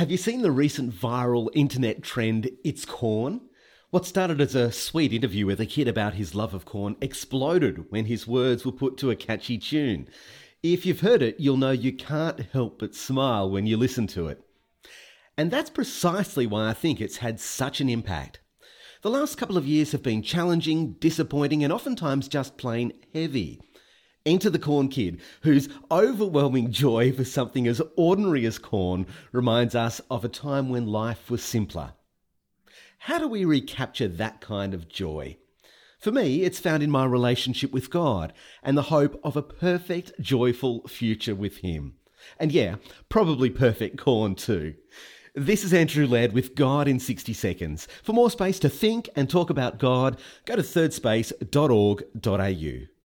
Have you seen the recent viral internet trend, It's Corn? What started as a sweet interview with a kid about his love of corn exploded when his words were put to a catchy tune. If you've heard it, you'll know you can't help but smile when you listen to it. And that's precisely why I think it's had such an impact. The last couple of years have been challenging, disappointing, and oftentimes just plain heavy. Enter the corn kid, whose overwhelming joy for something as ordinary as corn reminds us of a time when life was simpler. How do we recapture that kind of joy? For me, it's found in my relationship with God and the hope of a perfect, joyful future with Him. And yeah, probably perfect corn too. This is Andrew Laird with God in 60 Seconds. For more space to think and talk about God, go to thirdspace.org.au.